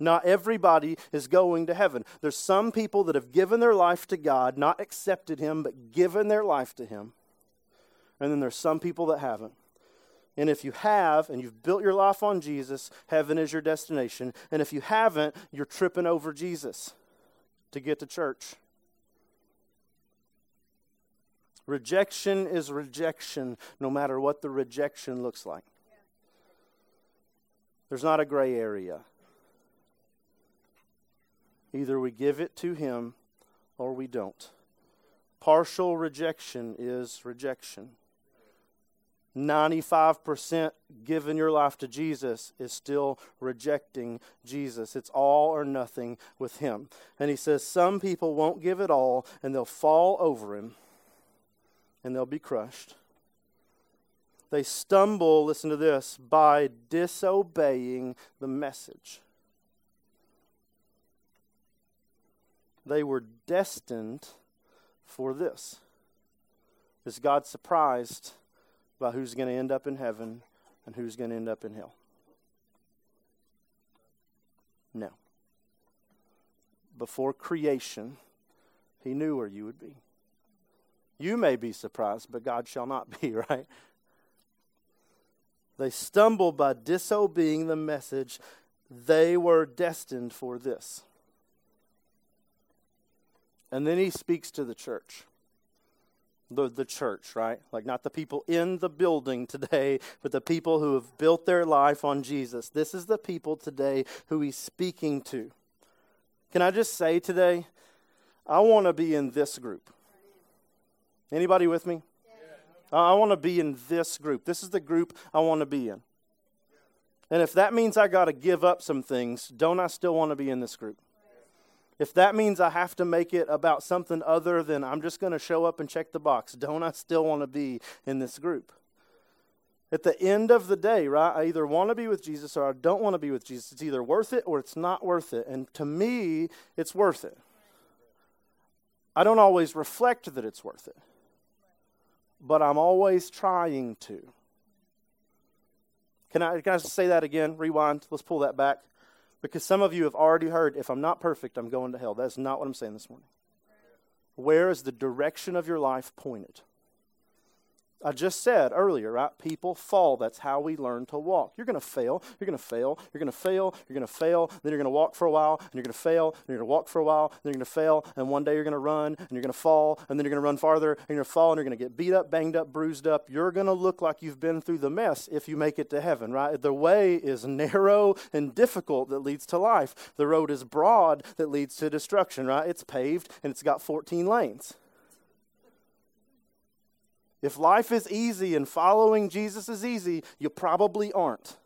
Not everybody is going to heaven. There's some people that have given their life to God, not accepted Him, but given their life to Him. And then there's some people that haven't. And if you have, and you've built your life on Jesus, heaven is your destination. And if you haven't, you're tripping over Jesus to get to church. Rejection is rejection, no matter what the rejection looks like. There's not a gray area. Either we give it to Him or we don't. Partial rejection is rejection. 95% giving your life to Jesus is still rejecting Jesus. It's all or nothing with Him. And He says some people won't give it all and they'll fall over Him and they'll be crushed. They stumble, listen to this, by disobeying the message. They were destined for this. Is God surprised by who's going to end up in heaven and who's going to end up in hell? No. Before creation, He knew where you would be. You may be surprised, but God shall not be, right? They stumbled by disobeying the message. They were destined for this. And then he speaks to the church. The, the church, right? Like not the people in the building today, but the people who have built their life on Jesus. This is the people today who he's speaking to. Can I just say today, I want to be in this group. Anybody with me? I want to be in this group. This is the group I want to be in. And if that means I got to give up some things, don't I still want to be in this group? If that means I have to make it about something other than I'm just going to show up and check the box, don't I still want to be in this group? At the end of the day, right, I either want to be with Jesus or I don't want to be with Jesus. It's either worth it or it's not worth it. And to me, it's worth it. I don't always reflect that it's worth it but I'm always trying to. Can I, can I say that again? Rewind. Let's pull that back. Because some of you have already heard, if I'm not perfect, I'm going to hell. That's not what I'm saying this morning. Where is the direction of your life pointed? I just said earlier, right? People fall. That's how we learn to walk. You're going to fail. You're going to fail. You're going to fail. You're going to fail. Then you're going to walk for a while, and you're going to fail. And you're going to walk for a while, and you're going to fail. And one day you're going to run, and you're going to fall, and then you're going to run farther, and you're going to fall, and you're going to get beat up, banged up, bruised up. You're going to look like you've been through the mess if you make it to heaven, right? The way is narrow and difficult that leads to life. The road is broad that leads to destruction, right? It's paved, and it's got 14 lanes. If life is easy and following Jesus is easy, you probably aren't.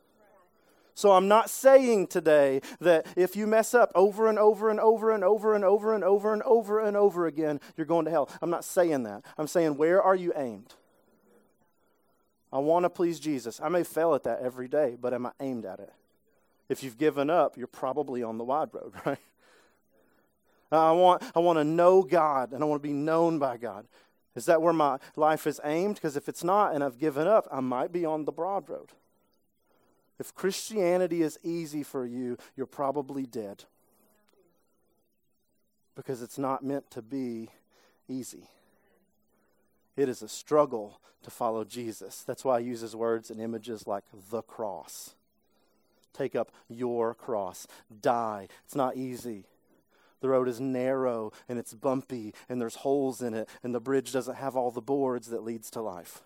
So I'm not saying today that if you mess up over and over and over and over and over and over and over and over again, you're going to hell. I'm not saying that. I'm saying, where are you aimed? I want to please Jesus. I may fail at that every day, but am I aimed at it? If you've given up, you're probably on the wide road, right? I want, I want to know God and I want to be known by God. Is that where my life is aimed? Because if it's not and I've given up, I might be on the broad road. If Christianity is easy for you, you're probably dead. Because it's not meant to be easy. It is a struggle to follow Jesus. That's why he uses words and images like the cross. Take up your cross. Die. It's not easy. The road is narrow and it's bumpy and there's holes in it and the bridge doesn't have all the boards that leads to life.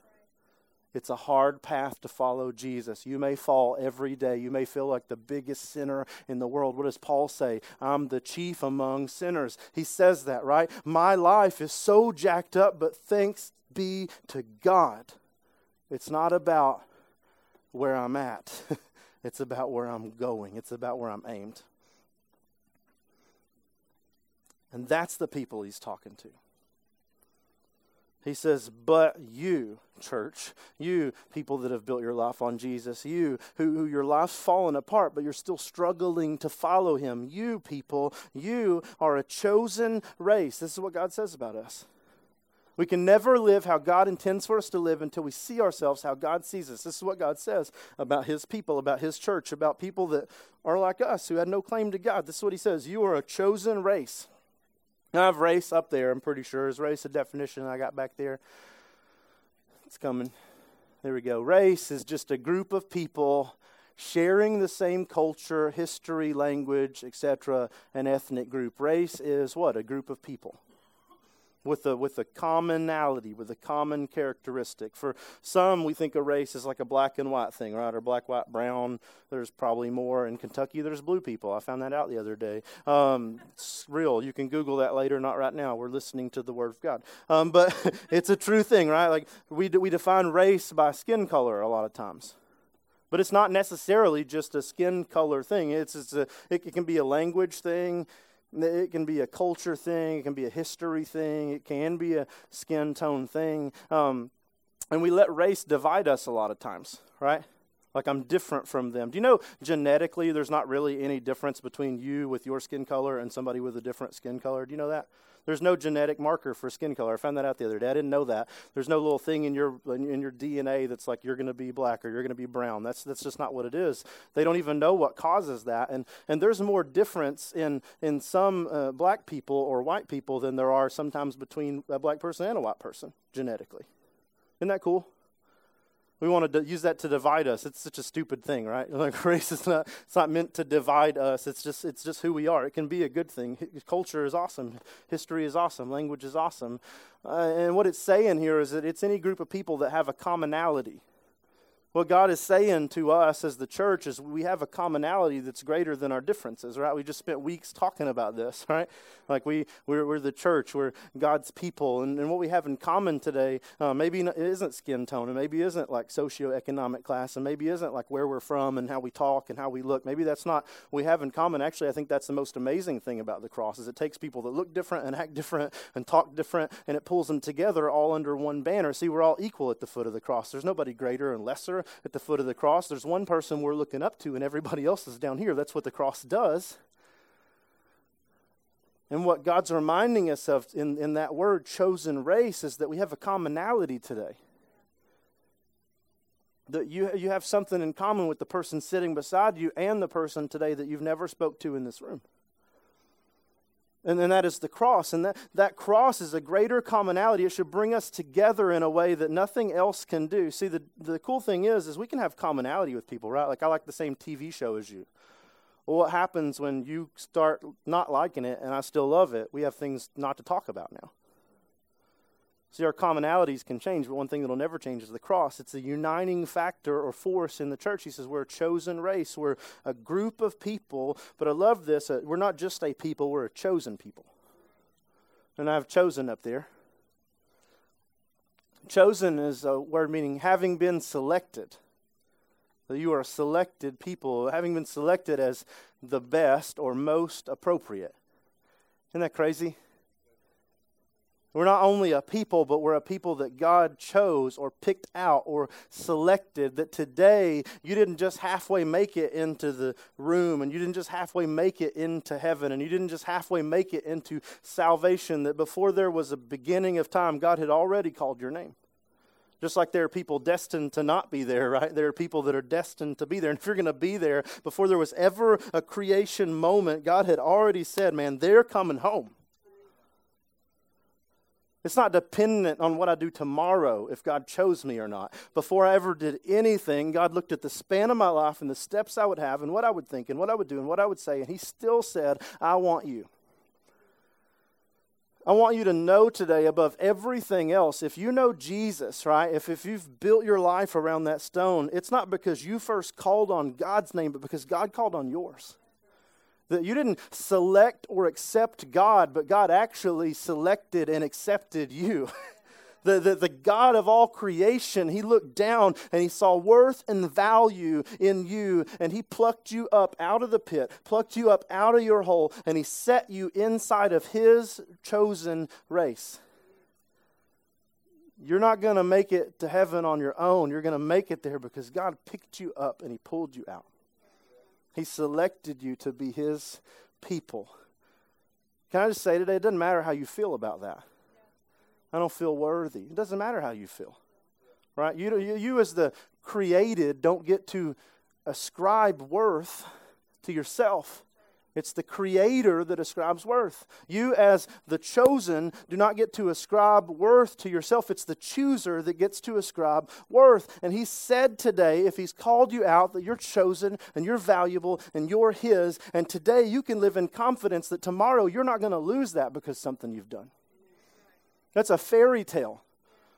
It's a hard path to follow Jesus. You may fall every day. You may feel like the biggest sinner in the world. What does Paul say? I'm the chief among sinners. He says that, right? My life is so jacked up, but thanks be to God. It's not about where I'm at, it's about where I'm going, it's about where I'm aimed. And that's the people he's talking to. He says, But you, church, you people that have built your life on Jesus, you who, who your life's fallen apart, but you're still struggling to follow him, you people, you are a chosen race. This is what God says about us. We can never live how God intends for us to live until we see ourselves how God sees us. This is what God says about his people, about his church, about people that are like us who had no claim to God. This is what he says You are a chosen race. I have race up there, I'm pretty sure. Is race a definition I got back there? It's coming. There we go. Race is just a group of people sharing the same culture, history, language, etc., an ethnic group. Race is what? A group of people with a, with a commonality, with a common characteristic. For some, we think a race is like a black and white thing, right? Or black, white, brown. There's probably more. In Kentucky, there's blue people. I found that out the other day. Um, it's real. You can Google that later, not right now. We're listening to the Word of God. Um, but it's a true thing, right? Like we, we define race by skin color a lot of times. But it's not necessarily just a skin color thing. It's, it's a, it, it can be a language thing. It can be a culture thing. It can be a history thing. It can be a skin tone thing. Um, and we let race divide us a lot of times, right? Like I'm different from them. Do you know genetically there's not really any difference between you with your skin color and somebody with a different skin color? Do you know that? There's no genetic marker for skin color. I found that out the other day. I didn't know that. There's no little thing in your in your DNA that's like you're going to be black or you're going to be brown. That's that's just not what it is. They don't even know what causes that. And and there's more difference in in some uh, black people or white people than there are sometimes between a black person and a white person genetically. Isn't that cool? We want to use that to divide us. It's such a stupid thing, right? Like race is not it's not meant to divide us. It's just it's just who we are. It can be a good thing. Culture is awesome. History is awesome. Language is awesome. Uh, and what it's saying here is that it's any group of people that have a commonality. What God is saying to us as the church is we have a commonality that's greater than our differences, right? We just spent weeks talking about this, right? Like we, we're, we're the church, we're God's people. And, and what we have in common today uh, maybe it isn't skin tone, and maybe isn't like socioeconomic class, and maybe isn't like where we're from and how we talk and how we look. Maybe that's not what we have in common. Actually, I think that's the most amazing thing about the cross is it takes people that look different and act different and talk different, and it pulls them together all under one banner. See, we're all equal at the foot of the cross. There's nobody greater and lesser at the foot of the cross. There's one person we're looking up to, and everybody else is down here. That's what the cross does. And what God's reminding us of in, in that word, chosen race, is that we have a commonality today. That you, you have something in common with the person sitting beside you and the person today that you've never spoke to in this room and then that is the cross. And that, that cross is a greater commonality. It should bring us together in a way that nothing else can do. See, the, the cool thing is, is we can have commonality with people, right? Like I like the same TV show as you. Well, what happens when you start not liking it and I still love it? We have things not to talk about now. See, our commonalities can change, but one thing that'll never change is the cross. It's a uniting factor or force in the church. He says we're a chosen race, we're a group of people. But I love this. Uh, we're not just a people, we're a chosen people. And I have chosen up there. Chosen is a word meaning having been selected. That you are a selected people, having been selected as the best or most appropriate. Isn't that crazy? We're not only a people, but we're a people that God chose or picked out or selected. That today you didn't just halfway make it into the room and you didn't just halfway make it into heaven and you didn't just halfway make it into salvation. That before there was a beginning of time, God had already called your name. Just like there are people destined to not be there, right? There are people that are destined to be there. And if you're going to be there, before there was ever a creation moment, God had already said, man, they're coming home. It's not dependent on what I do tomorrow if God chose me or not. Before I ever did anything, God looked at the span of my life and the steps I would have and what I would think and what I would do and what I would say, and He still said, I want you. I want you to know today, above everything else, if you know Jesus, right? If, if you've built your life around that stone, it's not because you first called on God's name, but because God called on yours. That you didn't select or accept God, but God actually selected and accepted you. the, the, the God of all creation, He looked down and He saw worth and value in you, and He plucked you up out of the pit, plucked you up out of your hole, and He set you inside of His chosen race. You're not going to make it to heaven on your own. You're going to make it there because God picked you up and He pulled you out. He selected you to be His people. Can I just say today, it doesn't matter how you feel about that. I don't feel worthy. It doesn't matter how you feel, right? You, you, you as the created, don't get to ascribe worth to yourself. It's the Creator that ascribes worth. You, as the chosen, do not get to ascribe worth to yourself. It's the chooser that gets to ascribe worth. And He said today, if He's called you out, that you're chosen and you're valuable and you're His. And today you can live in confidence that tomorrow you're not going to lose that because something you've done. That's a fairy tale.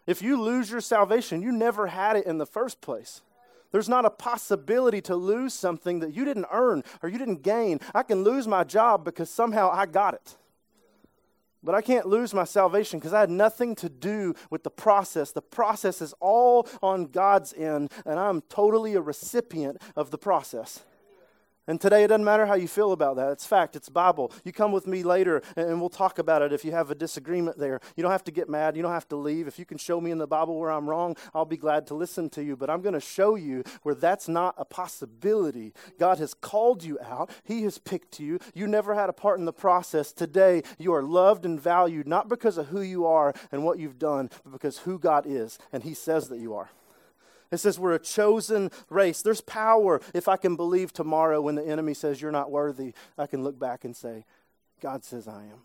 If you lose your salvation, you never had it in the first place. There's not a possibility to lose something that you didn't earn or you didn't gain. I can lose my job because somehow I got it. But I can't lose my salvation because I had nothing to do with the process. The process is all on God's end, and I'm totally a recipient of the process. And today, it doesn't matter how you feel about that. It's fact, it's Bible. You come with me later and we'll talk about it if you have a disagreement there. You don't have to get mad. You don't have to leave. If you can show me in the Bible where I'm wrong, I'll be glad to listen to you. But I'm going to show you where that's not a possibility. God has called you out, He has picked you. You never had a part in the process. Today, you are loved and valued not because of who you are and what you've done, but because who God is and He says that you are. It says we're a chosen race. There's power if I can believe tomorrow when the enemy says you're not worthy, I can look back and say, God says I am.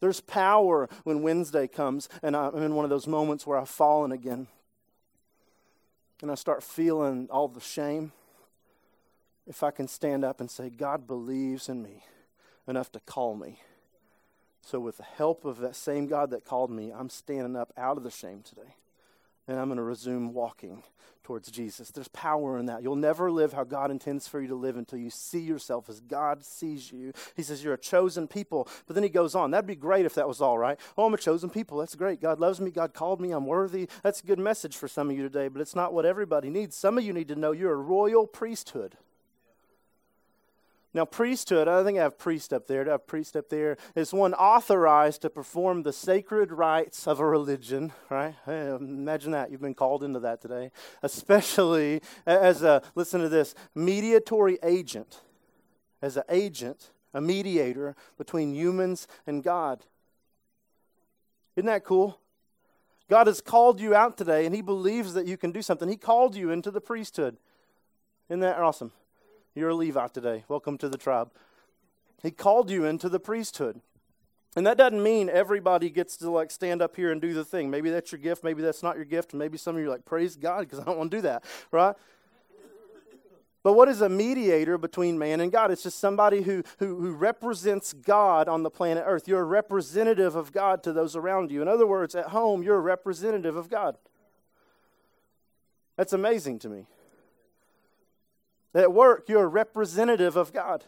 There's power when Wednesday comes and I'm in one of those moments where I've fallen again and I start feeling all the shame. If I can stand up and say, God believes in me enough to call me. So, with the help of that same God that called me, I'm standing up out of the shame today and I'm going to resume walking towards Jesus. There's power in that. You'll never live how God intends for you to live until you see yourself as God sees you. He says you're a chosen people. But then he goes on. That'd be great if that was all right. Oh, I'm a chosen people. That's great. God loves me. God called me. I'm worthy. That's a good message for some of you today, but it's not what everybody needs. Some of you need to know you're a royal priesthood. Now, priesthood, I think I have priest up there. I have priest up there? Is one authorized to perform the sacred rites of a religion, right? Imagine that. You've been called into that today. Especially as a, listen to this, mediatory agent. As an agent, a mediator between humans and God. Isn't that cool? God has called you out today and He believes that you can do something. He called you into the priesthood. Isn't that awesome? You're a Levite today. Welcome to the tribe. He called you into the priesthood. And that doesn't mean everybody gets to like stand up here and do the thing. Maybe that's your gift, maybe that's not your gift, maybe some of you are like, praise God, because I don't want to do that, right? But what is a mediator between man and God? It's just somebody who, who, who, represents God on the planet Earth. You're a representative of God to those around you. In other words, at home, you're a representative of God. That's amazing to me. At work, you're a representative of God.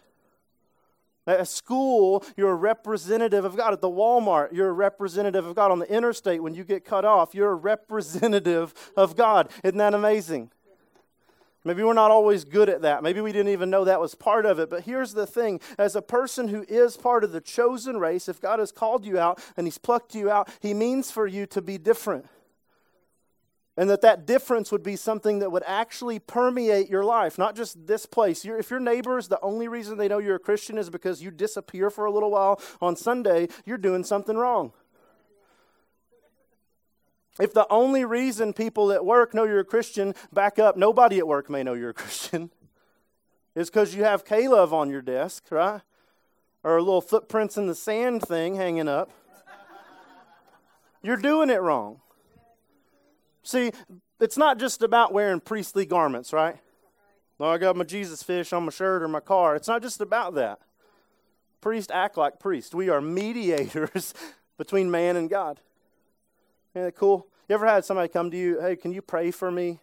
At school, you're a representative of God. At the Walmart, you're a representative of God. On the interstate, when you get cut off, you're a representative of God. Isn't that amazing? Maybe we're not always good at that. Maybe we didn't even know that was part of it. But here's the thing as a person who is part of the chosen race, if God has called you out and He's plucked you out, He means for you to be different. And that that difference would be something that would actually permeate your life, not just this place. You're, if your neighbors, the only reason they know you're a Christian is because you disappear for a little while on Sunday, you're doing something wrong. If the only reason people at work know you're a Christian, back up, nobody at work may know you're a Christian, is because you have K-Love on your desk, right? Or a little footprints in the sand thing hanging up. You're doing it wrong. See, it's not just about wearing priestly garments, right? I got my Jesus fish on my shirt or my car. It's not just about that. Priests act like priests. We are mediators between man and God. Isn't that cool? You ever had somebody come to you, hey, can you pray for me?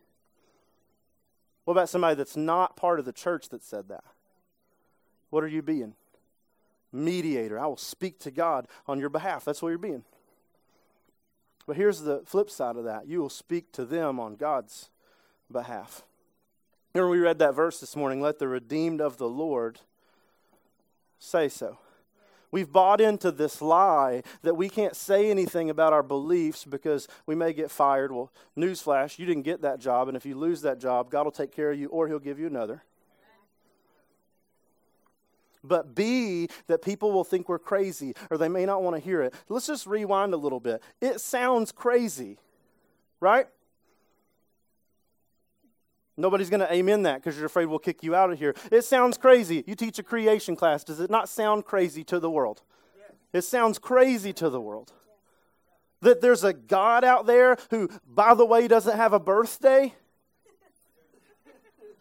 What about somebody that's not part of the church that said that? What are you being? Mediator. I will speak to God on your behalf. That's what you're being. But here's the flip side of that you will speak to them on God's behalf. Remember, we read that verse this morning let the redeemed of the Lord say so. We've bought into this lie that we can't say anything about our beliefs because we may get fired. Well, newsflash, you didn't get that job, and if you lose that job, God will take care of you or He'll give you another. But B, that people will think we're crazy or they may not want to hear it. Let's just rewind a little bit. It sounds crazy, right? Nobody's going to amen that because you're afraid we'll kick you out of here. It sounds crazy. You teach a creation class. Does it not sound crazy to the world? It sounds crazy to the world. That there's a God out there who, by the way, doesn't have a birthday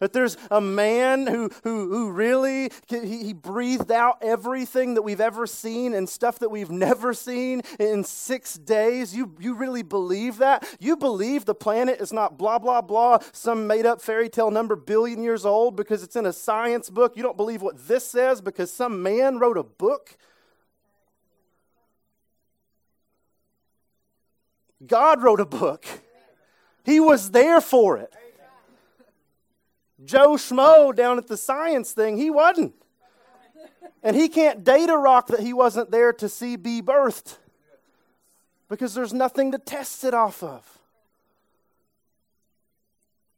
that there's a man who, who, who really, he, he breathed out everything that we've ever seen and stuff that we've never seen in six days. You, you really believe that? You believe the planet is not blah, blah, blah, some made up fairy tale number billion years old because it's in a science book. You don't believe what this says because some man wrote a book. God wrote a book. He was there for it. Joe Schmo down at the science thing, he wasn't. And he can't date a rock that he wasn't there to see be birthed because there's nothing to test it off of.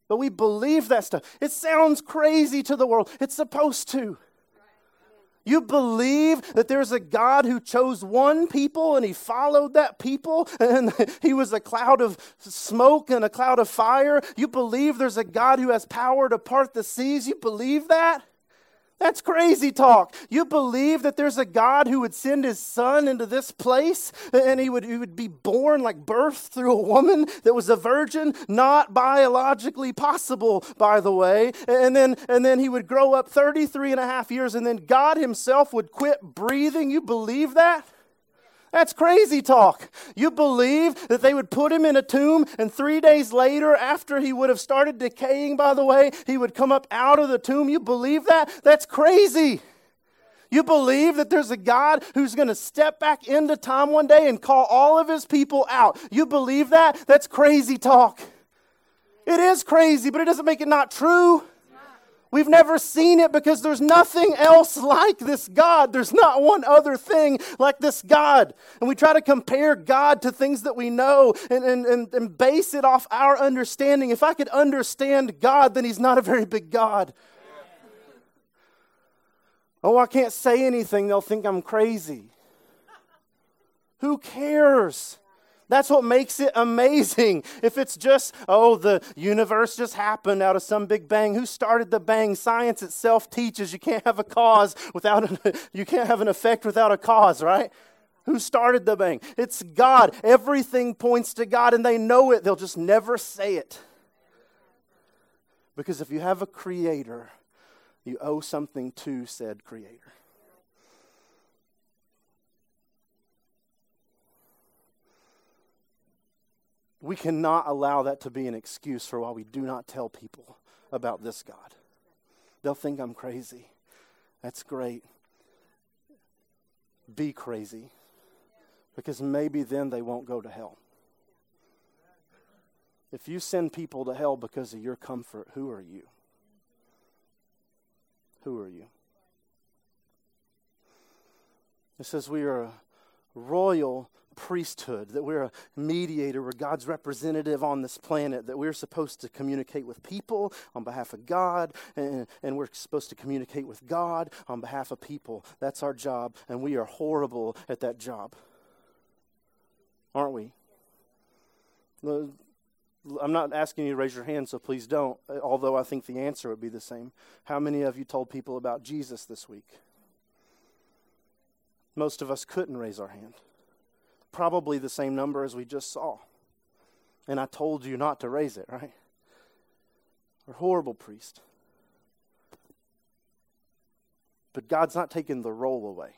But we believe that stuff. It sounds crazy to the world. It's supposed to. You believe that there's a God who chose one people and he followed that people and he was a cloud of smoke and a cloud of fire. You believe there's a God who has power to part the seas. You believe that? That's crazy talk. You believe that there's a God who would send his son into this place and he would, he would be born like birth through a woman that was a virgin, not biologically possible, by the way. And then, and then he would grow up 33 and a half years and then God himself would quit breathing. You believe that? That's crazy talk. You believe that they would put him in a tomb, and three days later, after he would have started decaying, by the way, he would come up out of the tomb. You believe that? That's crazy. You believe that there's a God who's going to step back into time one day and call all of his people out. You believe that? That's crazy talk. It is crazy, but it doesn't make it not true. We've never seen it because there's nothing else like this God. There's not one other thing like this God. And we try to compare God to things that we know and, and, and, and base it off our understanding. If I could understand God, then He's not a very big God. Oh, I can't say anything. They'll think I'm crazy. Who cares? That's what makes it amazing. If it's just, oh, the universe just happened out of some big bang. Who started the bang? Science itself teaches you can't have a cause without, an, you can't have an effect without a cause, right? Who started the bang? It's God. Everything points to God and they know it. They'll just never say it. Because if you have a creator, you owe something to said creator. We cannot allow that to be an excuse for why we do not tell people about this God. They'll think I'm crazy. That's great. Be crazy. Because maybe then they won't go to hell. If you send people to hell because of your comfort, who are you? Who are you? It says we are a royal priesthood, that we're a mediator, we're God's representative on this planet, that we're supposed to communicate with people on behalf of God, and, and we're supposed to communicate with God on behalf of people. That's our job, and we are horrible at that job. Aren't we? I'm not asking you to raise your hand, so please don't, although I think the answer would be the same. How many of you told people about Jesus this week? Most of us couldn't raise our hand probably the same number as we just saw. And I told you not to raise it, right? Or horrible priest. But God's not taking the role away.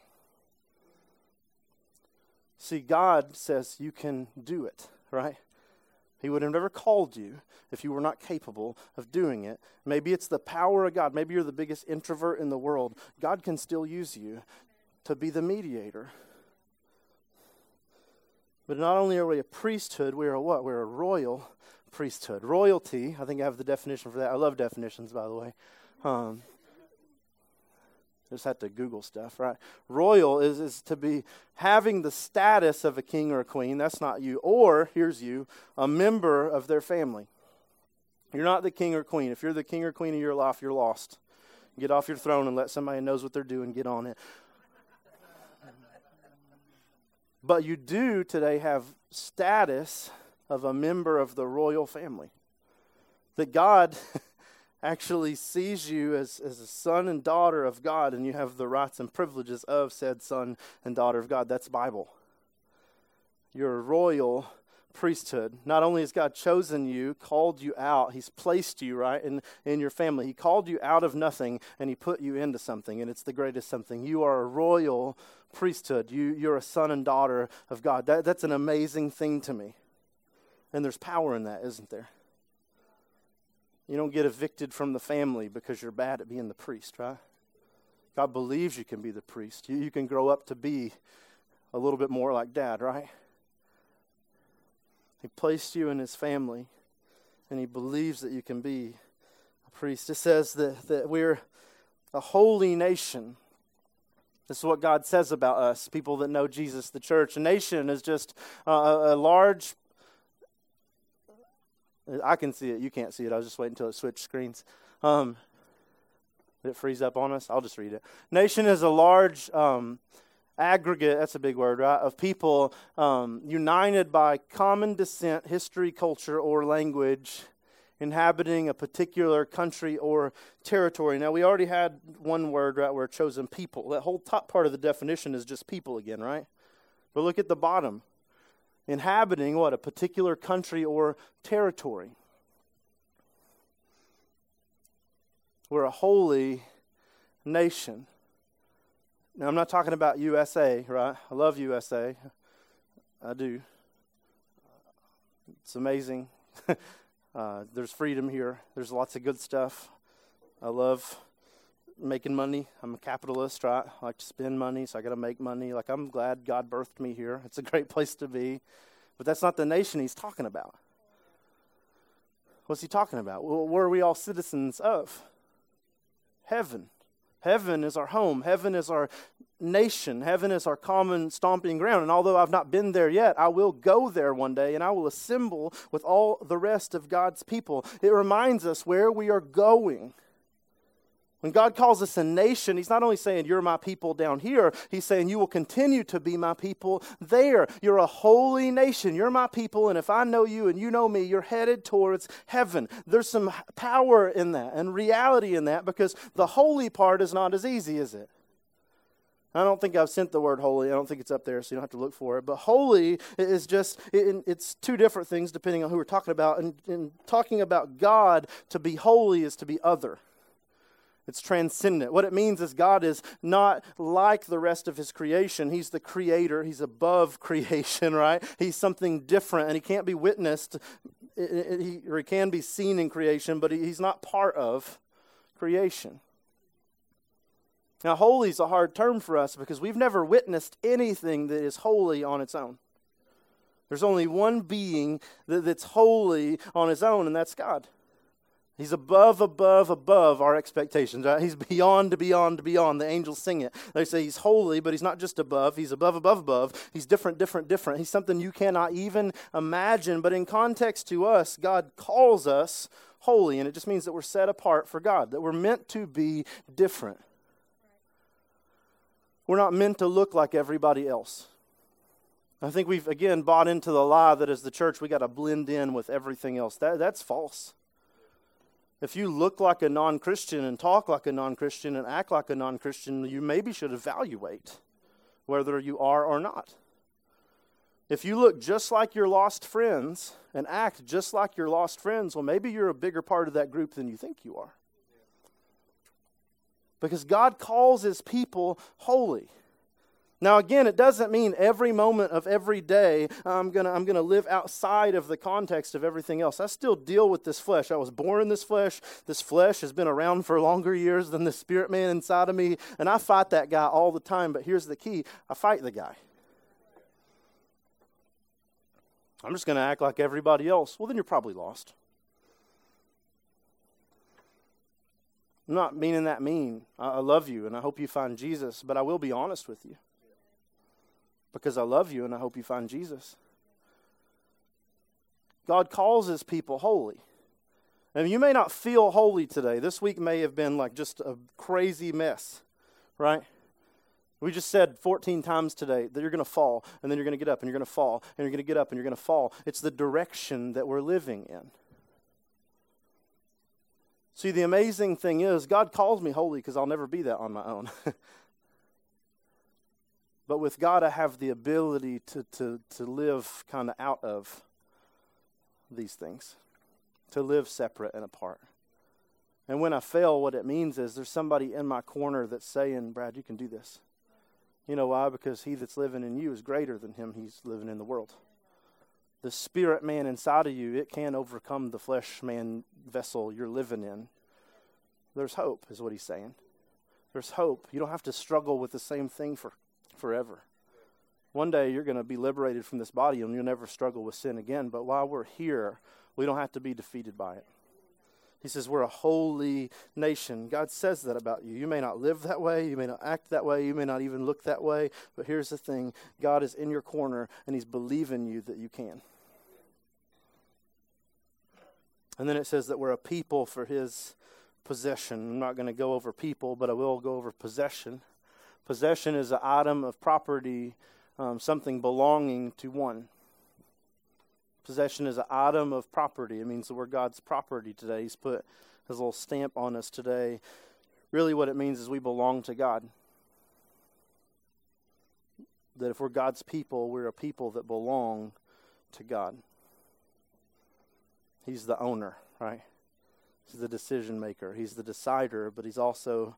See, God says you can do it, right? He would have never called you if you were not capable of doing it. Maybe it's the power of God. Maybe you're the biggest introvert in the world. God can still use you to be the mediator but not only are we a priesthood, we are a what? We're a royal priesthood. Royalty, I think I have the definition for that. I love definitions, by the way. Um, just had to Google stuff, right? Royal is, is to be having the status of a king or a queen. That's not you. Or, here's you, a member of their family. You're not the king or queen. If you're the king or queen of your life, you're lost. Get off your throne and let somebody who knows what they're doing get on it. But you do today have status of a member of the royal family. That God actually sees you as, as a son and daughter of God, and you have the rights and privileges of said son and daughter of God. That's Bible. You're royal priesthood. Not only has God chosen you, called you out, He's placed you, right, in, in your family. He called you out of nothing and He put you into something, and it's the greatest something. You are a royal priesthood. You, you're a son and daughter of God. That, that's an amazing thing to me. And there's power in that, isn't there? You don't get evicted from the family because you're bad at being the priest, right? God believes you can be the priest. You, you can grow up to be a little bit more like dad, right? He placed you in his family, and he believes that you can be a priest. It says that, that we're a holy nation. This is what God says about us, people that know Jesus, the church. A nation is just a, a large. I can see it. You can't see it. I was just waiting until it switched screens. Um, it freeze up on us? I'll just read it. Nation is a large um, aggregate, that's a big word, right, of people um, united by common descent, history, culture, or language, inhabiting a particular country or territory. Now, we already had one word, right, where chosen people. That whole top part of the definition is just people again, right? But look at the bottom. Inhabiting what? A particular country or territory. We're a holy nation. Now, I'm not talking about USA, right? I love USA. I do. It's amazing. uh, there's freedom here, there's lots of good stuff. I love making money. I'm a capitalist, right? I like to spend money, so I got to make money. Like, I'm glad God birthed me here. It's a great place to be. But that's not the nation he's talking about. What's he talking about? Well, where are we all citizens of? Heaven. Heaven is our home. Heaven is our nation. Heaven is our common stomping ground. And although I've not been there yet, I will go there one day and I will assemble with all the rest of God's people. It reminds us where we are going. When God calls us a nation, He's not only saying, You're my people down here, He's saying, You will continue to be my people there. You're a holy nation. You're my people, and if I know you and you know me, you're headed towards heaven. There's some power in that and reality in that because the holy part is not as easy, is it? I don't think I've sent the word holy. I don't think it's up there, so you don't have to look for it. But holy is just, it's two different things depending on who we're talking about. And, and talking about God, to be holy is to be other. It's transcendent. What it means is God is not like the rest of his creation. He's the creator, he's above creation, right? He's something different, and he can't be witnessed, or he can be seen in creation, but he's not part of creation. Now, holy is a hard term for us because we've never witnessed anything that is holy on its own. There's only one being that's holy on his own, and that's God. He's above, above, above our expectations. Right? He's beyond, beyond, beyond. The angels sing it. They say he's holy, but he's not just above. He's above, above, above. He's different, different, different. He's something you cannot even imagine. But in context to us, God calls us holy, and it just means that we're set apart for God, that we're meant to be different. We're not meant to look like everybody else. I think we've, again, bought into the lie that as the church we got to blend in with everything else. That, that's false. If you look like a non Christian and talk like a non Christian and act like a non Christian, you maybe should evaluate whether you are or not. If you look just like your lost friends and act just like your lost friends, well, maybe you're a bigger part of that group than you think you are. Because God calls his people holy. Now, again, it doesn't mean every moment of every day I'm going to I'm going to live outside of the context of everything else. I still deal with this flesh. I was born in this flesh. This flesh has been around for longer years than the spirit man inside of me. And I fight that guy all the time. But here's the key I fight the guy. I'm just going to act like everybody else. Well, then you're probably lost. I'm not meaning that mean. I love you and I hope you find Jesus, but I will be honest with you because I love you and I hope you find Jesus. God calls his people holy. And you may not feel holy today. This week may have been like just a crazy mess, right? We just said 14 times today that you're going to fall, and then you're going to get up, and you're going to fall, and you're going to get up, and you're going to fall. It's the direction that we're living in. See, the amazing thing is, God calls me holy because I'll never be that on my own. but with God, I have the ability to, to, to live kind of out of these things, to live separate and apart. And when I fail, what it means is there's somebody in my corner that's saying, Brad, you can do this. You know why? Because he that's living in you is greater than him he's living in the world. The spirit man inside of you, it can overcome the flesh man vessel you're living in. There's hope, is what he's saying. There's hope. You don't have to struggle with the same thing for forever. One day you're going to be liberated from this body and you'll never struggle with sin again. But while we're here, we don't have to be defeated by it. He says, We're a holy nation. God says that about you. You may not live that way. You may not act that way. You may not even look that way. But here's the thing God is in your corner and He's believing you that you can. And then it says that we're a people for His possession. I'm not going to go over people, but I will go over possession. Possession is an item of property, um, something belonging to one. Possession is an item of property. It means that we're God's property today. He's put his little stamp on us today. Really, what it means is we belong to God. That if we're God's people, we're a people that belong to God. He's the owner, right? He's the decision maker. He's the decider, but he's also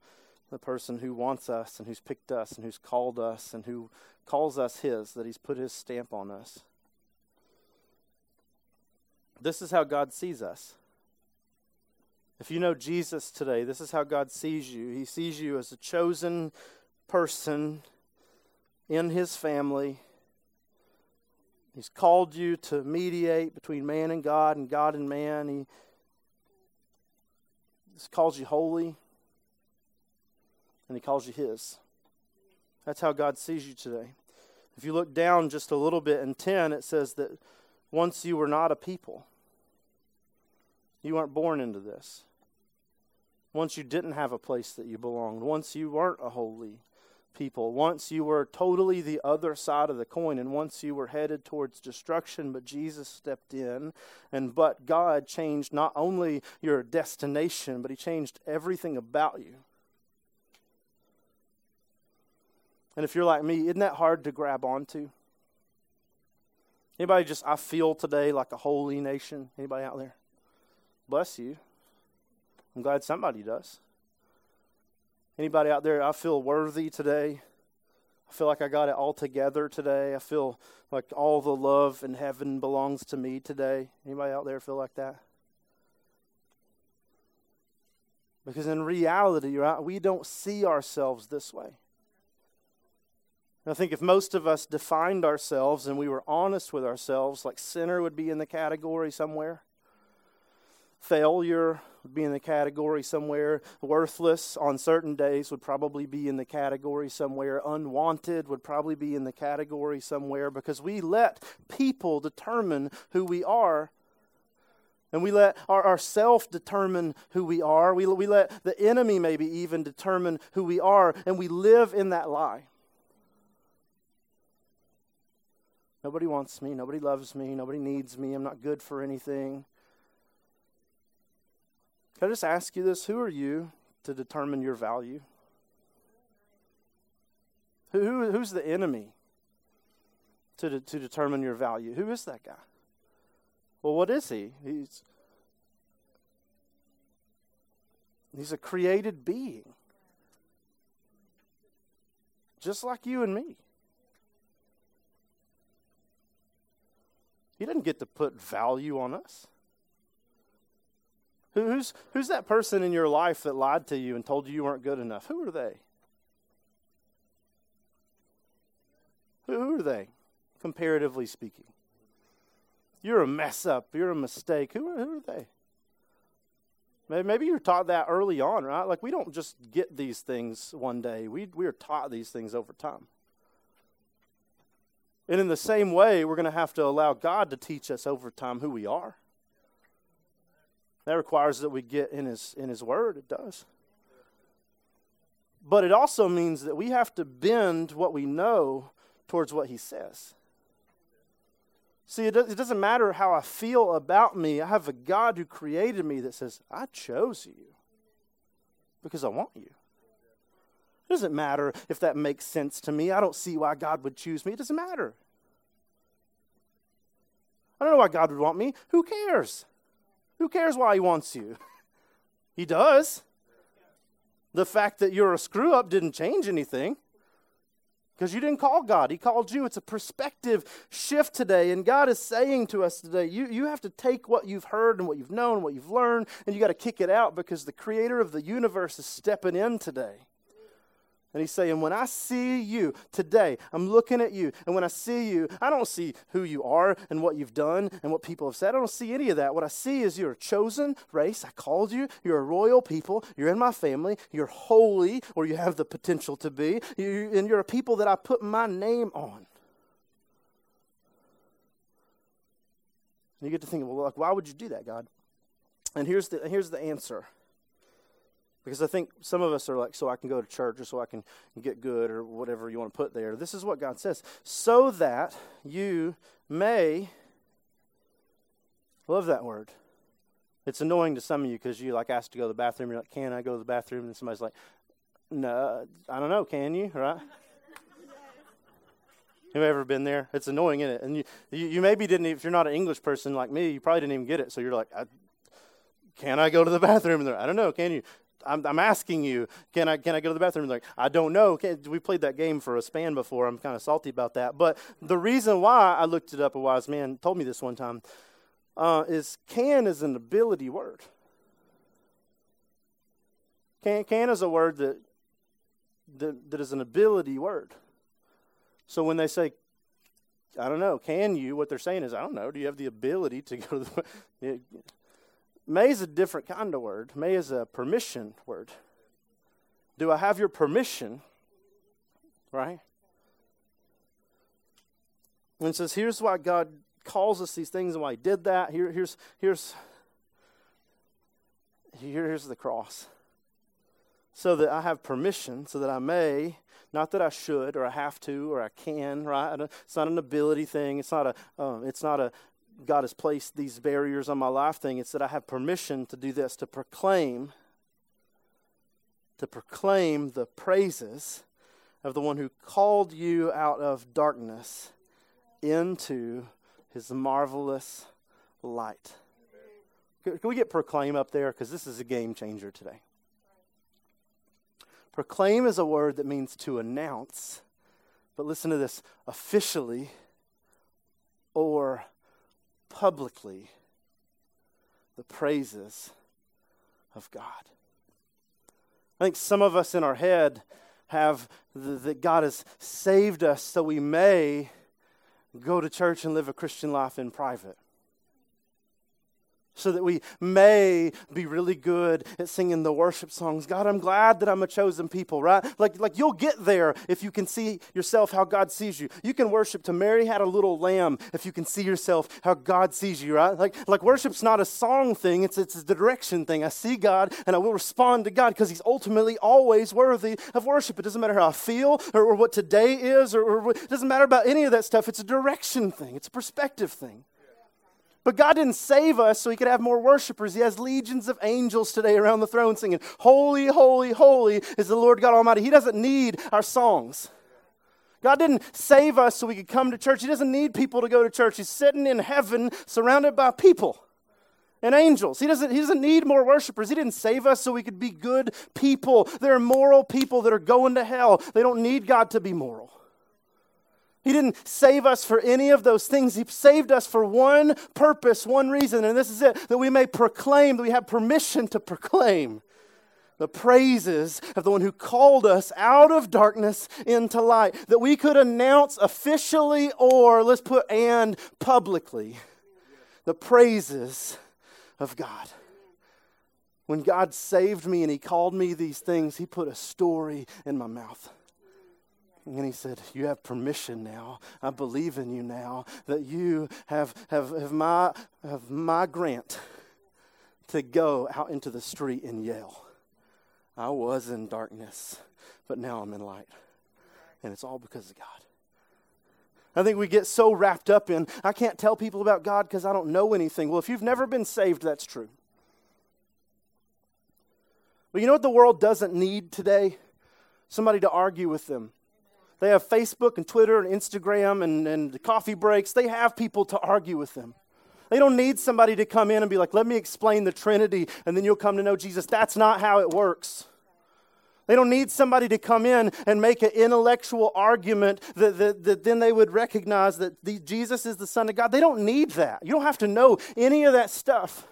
the person who wants us and who's picked us and who's called us and who calls us his, that he's put his stamp on us. This is how God sees us. If you know Jesus today, this is how God sees you. He sees you as a chosen person in his family. He's called you to mediate between man and God and God and man. He calls you holy and he calls you his. That's how God sees you today. If you look down just a little bit in 10, it says that once you were not a people. You weren't born into this. Once you didn't have a place that you belonged. Once you weren't a holy people. Once you were totally the other side of the coin, and once you were headed towards destruction, but Jesus stepped in, and but God changed not only your destination, but He changed everything about you. And if you're like me, isn't that hard to grab onto? Anybody just, I feel today like a holy nation? Anybody out there? Bless you. I'm glad somebody does. Anybody out there, I feel worthy today. I feel like I got it all together today. I feel like all the love in heaven belongs to me today. Anybody out there feel like that? Because in reality, right, we don't see ourselves this way. I think if most of us defined ourselves and we were honest with ourselves, like sinner would be in the category somewhere, failure would be in the category somewhere, worthless on certain days would probably be in the category somewhere, unwanted would probably be in the category somewhere because we let people determine who we are. And we let our, our self determine who we are. We, we let the enemy maybe even determine who we are, and we live in that lie. Nobody wants me. Nobody loves me. Nobody needs me. I'm not good for anything. Can I just ask you this? Who are you to determine your value? Who, who, who's the enemy to, de, to determine your value? Who is that guy? Well, what is he? He's, he's a created being, just like you and me. He doesn't get to put value on us. Who's, who's that person in your life that lied to you and told you you weren't good enough? Who are they? Who are they, comparatively speaking? You're a mess up. You're a mistake. Who are, who are they? Maybe you're taught that early on, right? Like we don't just get these things one day. We we are taught these things over time. And in the same way, we're going to have to allow God to teach us over time who we are. That requires that we get in his in his word, it does. But it also means that we have to bend what we know towards what he says. See, it, does, it doesn't matter how I feel about me. I have a God who created me that says, I chose you because I want you. It doesn't matter if that makes sense to me. I don't see why God would choose me. It doesn't matter. I don't know why God would want me. Who cares? Who cares why He wants you? he does. The fact that you're a screw up didn't change anything because you didn't call God. He called you. It's a perspective shift today. And God is saying to us today, you, you have to take what you've heard and what you've known, what you've learned, and you got to kick it out because the creator of the universe is stepping in today. And he's saying, when I see you today, I'm looking at you. And when I see you, I don't see who you are and what you've done and what people have said. I don't see any of that. What I see is you're a chosen race. I called you. You're a royal people. You're in my family. You're holy, or you have the potential to be. You, and you're a people that I put my name on. And you get to think, well, like, why would you do that, God? And here's the, here's the answer. Because I think some of us are like, so I can go to church or so I can get good or whatever you want to put there. This is what God says. So that you may, love that word. It's annoying to some of you because you like asked to go to the bathroom. You're like, can I go to the bathroom? And somebody's like, no, I don't know. Can you? Right? Have you ever been there? It's annoying, isn't it? And you, you, you, maybe didn't, if you're not an English person like me, you probably didn't even get it. So you're like, I, can I go to the bathroom? And I don't know. Can you? I'm, I'm, asking you, can I, can I go to the bathroom? Like, I don't know. Can, we played that game for a span before. I'm kind of salty about that. But the reason why I looked it up, a wise man told me this one time, uh, is can is an ability word. Can, can is a word that, that, that is an ability word. So when they say, I don't know, can you, what they're saying is, I don't know, do you have the ability to go to the. May is a different kind of word. May is a permission word. Do I have your permission? Right? And it says, here's why God calls us these things and why He did that. Here, here's, here's, here's the cross. So that I have permission, so that I may, not that I should or I have to or I can, right? It's not an ability thing. It's not a, um, it's not a, God has placed these barriers on my life thing. It's that I have permission to do this, to proclaim, to proclaim the praises of the one who called you out of darkness into his marvelous light. Can we get proclaim up there? Because this is a game changer today. Proclaim is a word that means to announce, but listen to this officially or publicly the praises of God. I think some of us in our head have that God has saved us so we may go to church and live a Christian life in private so that we may be really good at singing the worship songs. God, I'm glad that I'm a chosen people, right? Like, like you'll get there if you can see yourself how God sees you. You can worship to Mary had a little lamb if you can see yourself how God sees you, right? Like, like worship's not a song thing, it's, it's a direction thing. I see God and I will respond to God because He's ultimately always worthy of worship. It doesn't matter how I feel or, or what today is, or, or it doesn't matter about any of that stuff. It's a direction thing, it's a perspective thing. But God didn't save us so he could have more worshipers. He has legions of angels today around the throne singing, Holy, holy, holy is the Lord God Almighty. He doesn't need our songs. God didn't save us so we could come to church. He doesn't need people to go to church. He's sitting in heaven surrounded by people and angels. He doesn't, he doesn't need more worshipers. He didn't save us so we could be good people. There are moral people that are going to hell. They don't need God to be moral. He didn't save us for any of those things. He saved us for one purpose, one reason, and this is it that we may proclaim, that we have permission to proclaim the praises of the one who called us out of darkness into light, that we could announce officially or, let's put and publicly, the praises of God. When God saved me and He called me these things, He put a story in my mouth. And he said, You have permission now. I believe in you now that you have, have, have, my, have my grant to go out into the street and yell. I was in darkness, but now I'm in light. And it's all because of God. I think we get so wrapped up in, I can't tell people about God because I don't know anything. Well, if you've never been saved, that's true. But you know what the world doesn't need today? Somebody to argue with them. They have Facebook and Twitter and Instagram and, and coffee breaks. They have people to argue with them. They don't need somebody to come in and be like, let me explain the Trinity and then you'll come to know Jesus. That's not how it works. They don't need somebody to come in and make an intellectual argument that, that, that then they would recognize that the, Jesus is the Son of God. They don't need that. You don't have to know any of that stuff.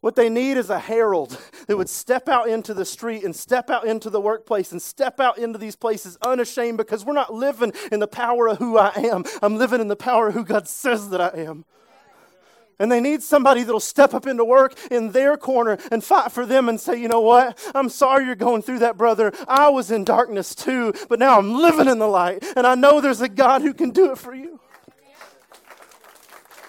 What they need is a herald that would step out into the street and step out into the workplace and step out into these places unashamed because we're not living in the power of who I am. I'm living in the power of who God says that I am. And they need somebody that'll step up into work in their corner and fight for them and say, you know what? I'm sorry you're going through that, brother. I was in darkness too, but now I'm living in the light. And I know there's a God who can do it for you.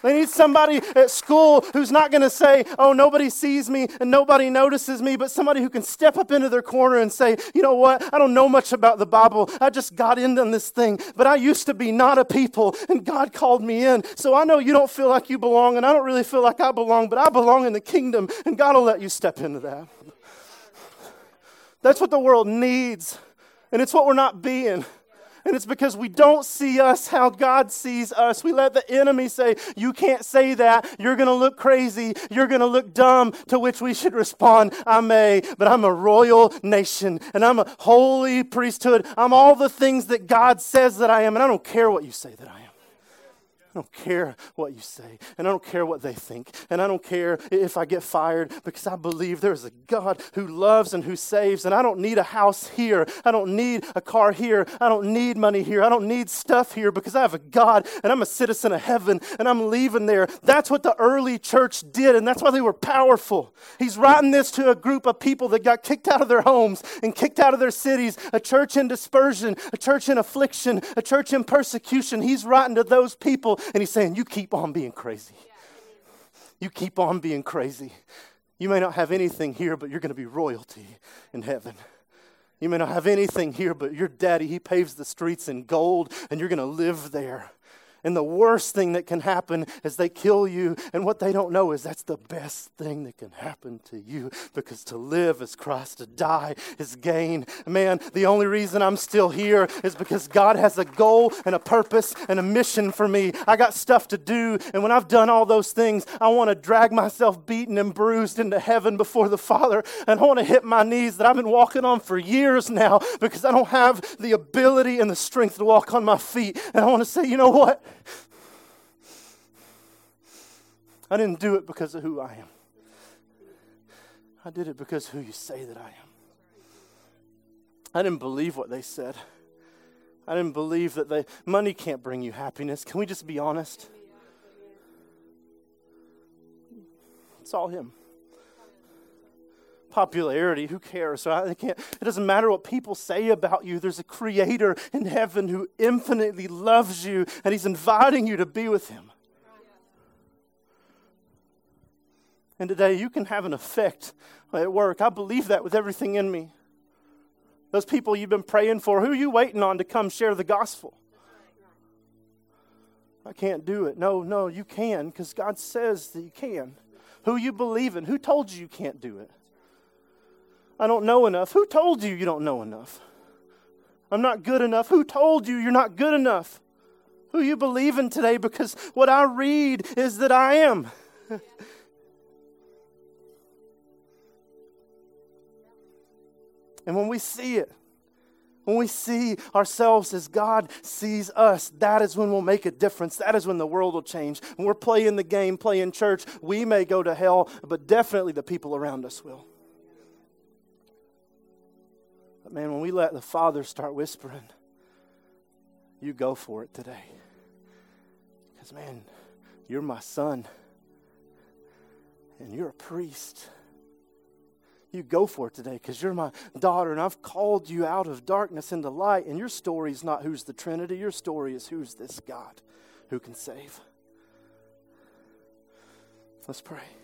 They need somebody at school who's not going to say, oh, nobody sees me and nobody notices me, but somebody who can step up into their corner and say, you know what? I don't know much about the Bible. I just got into this thing, but I used to be not a people and God called me in. So I know you don't feel like you belong and I don't really feel like I belong, but I belong in the kingdom and God will let you step into that. That's what the world needs, and it's what we're not being. And it's because we don't see us how God sees us. We let the enemy say, You can't say that. You're going to look crazy. You're going to look dumb. To which we should respond, I may, but I'm a royal nation and I'm a holy priesthood. I'm all the things that God says that I am. And I don't care what you say that I am. I don't care what you say, and I don't care what they think, and I don't care if I get fired because I believe there's a God who loves and who saves, and I don't need a house here. I don't need a car here. I don't need money here. I don't need stuff here because I have a God, and I'm a citizen of heaven, and I'm leaving there. That's what the early church did, and that's why they were powerful. He's writing this to a group of people that got kicked out of their homes and kicked out of their cities, a church in dispersion, a church in affliction, a church in persecution. He's writing to those people and he's saying, You keep on being crazy. You keep on being crazy. You may not have anything here, but you're going to be royalty in heaven. You may not have anything here, but your daddy, he paves the streets in gold, and you're going to live there. And the worst thing that can happen is they kill you. And what they don't know is that's the best thing that can happen to you because to live is Christ, to die is gain. Man, the only reason I'm still here is because God has a goal and a purpose and a mission for me. I got stuff to do. And when I've done all those things, I want to drag myself beaten and bruised into heaven before the Father. And I want to hit my knees that I've been walking on for years now because I don't have the ability and the strength to walk on my feet. And I want to say, you know what? I didn't do it because of who I am. I did it because who you say that I am. I didn't believe what they said. I didn't believe that they money can't bring you happiness. Can we just be honest? It's all him. Popularity, who cares? So I can't, it doesn't matter what people say about you. There's a creator in heaven who infinitely loves you, and he's inviting you to be with him. And today you can have an effect at work. I believe that with everything in me. Those people you've been praying for, who are you waiting on to come share the gospel? I can't do it. No, no, you can because God says that you can. Who you believe in? Who told you you can't do it? I don't know enough. Who told you you don't know enough? I'm not good enough. Who told you you're not good enough? Who you believe in today because what I read is that I am. And when we see it, when we see ourselves as God sees us, that is when we'll make a difference. That is when the world will change. When we're playing the game, playing church, we may go to hell, but definitely the people around us will. But man, when we let the Father start whispering, you go for it today. Because, man, you're my son, and you're a priest you go for it today because you're my daughter and I've called you out of darkness into light. And your story is not who's the Trinity, your story is who's this God who can save. Let's pray.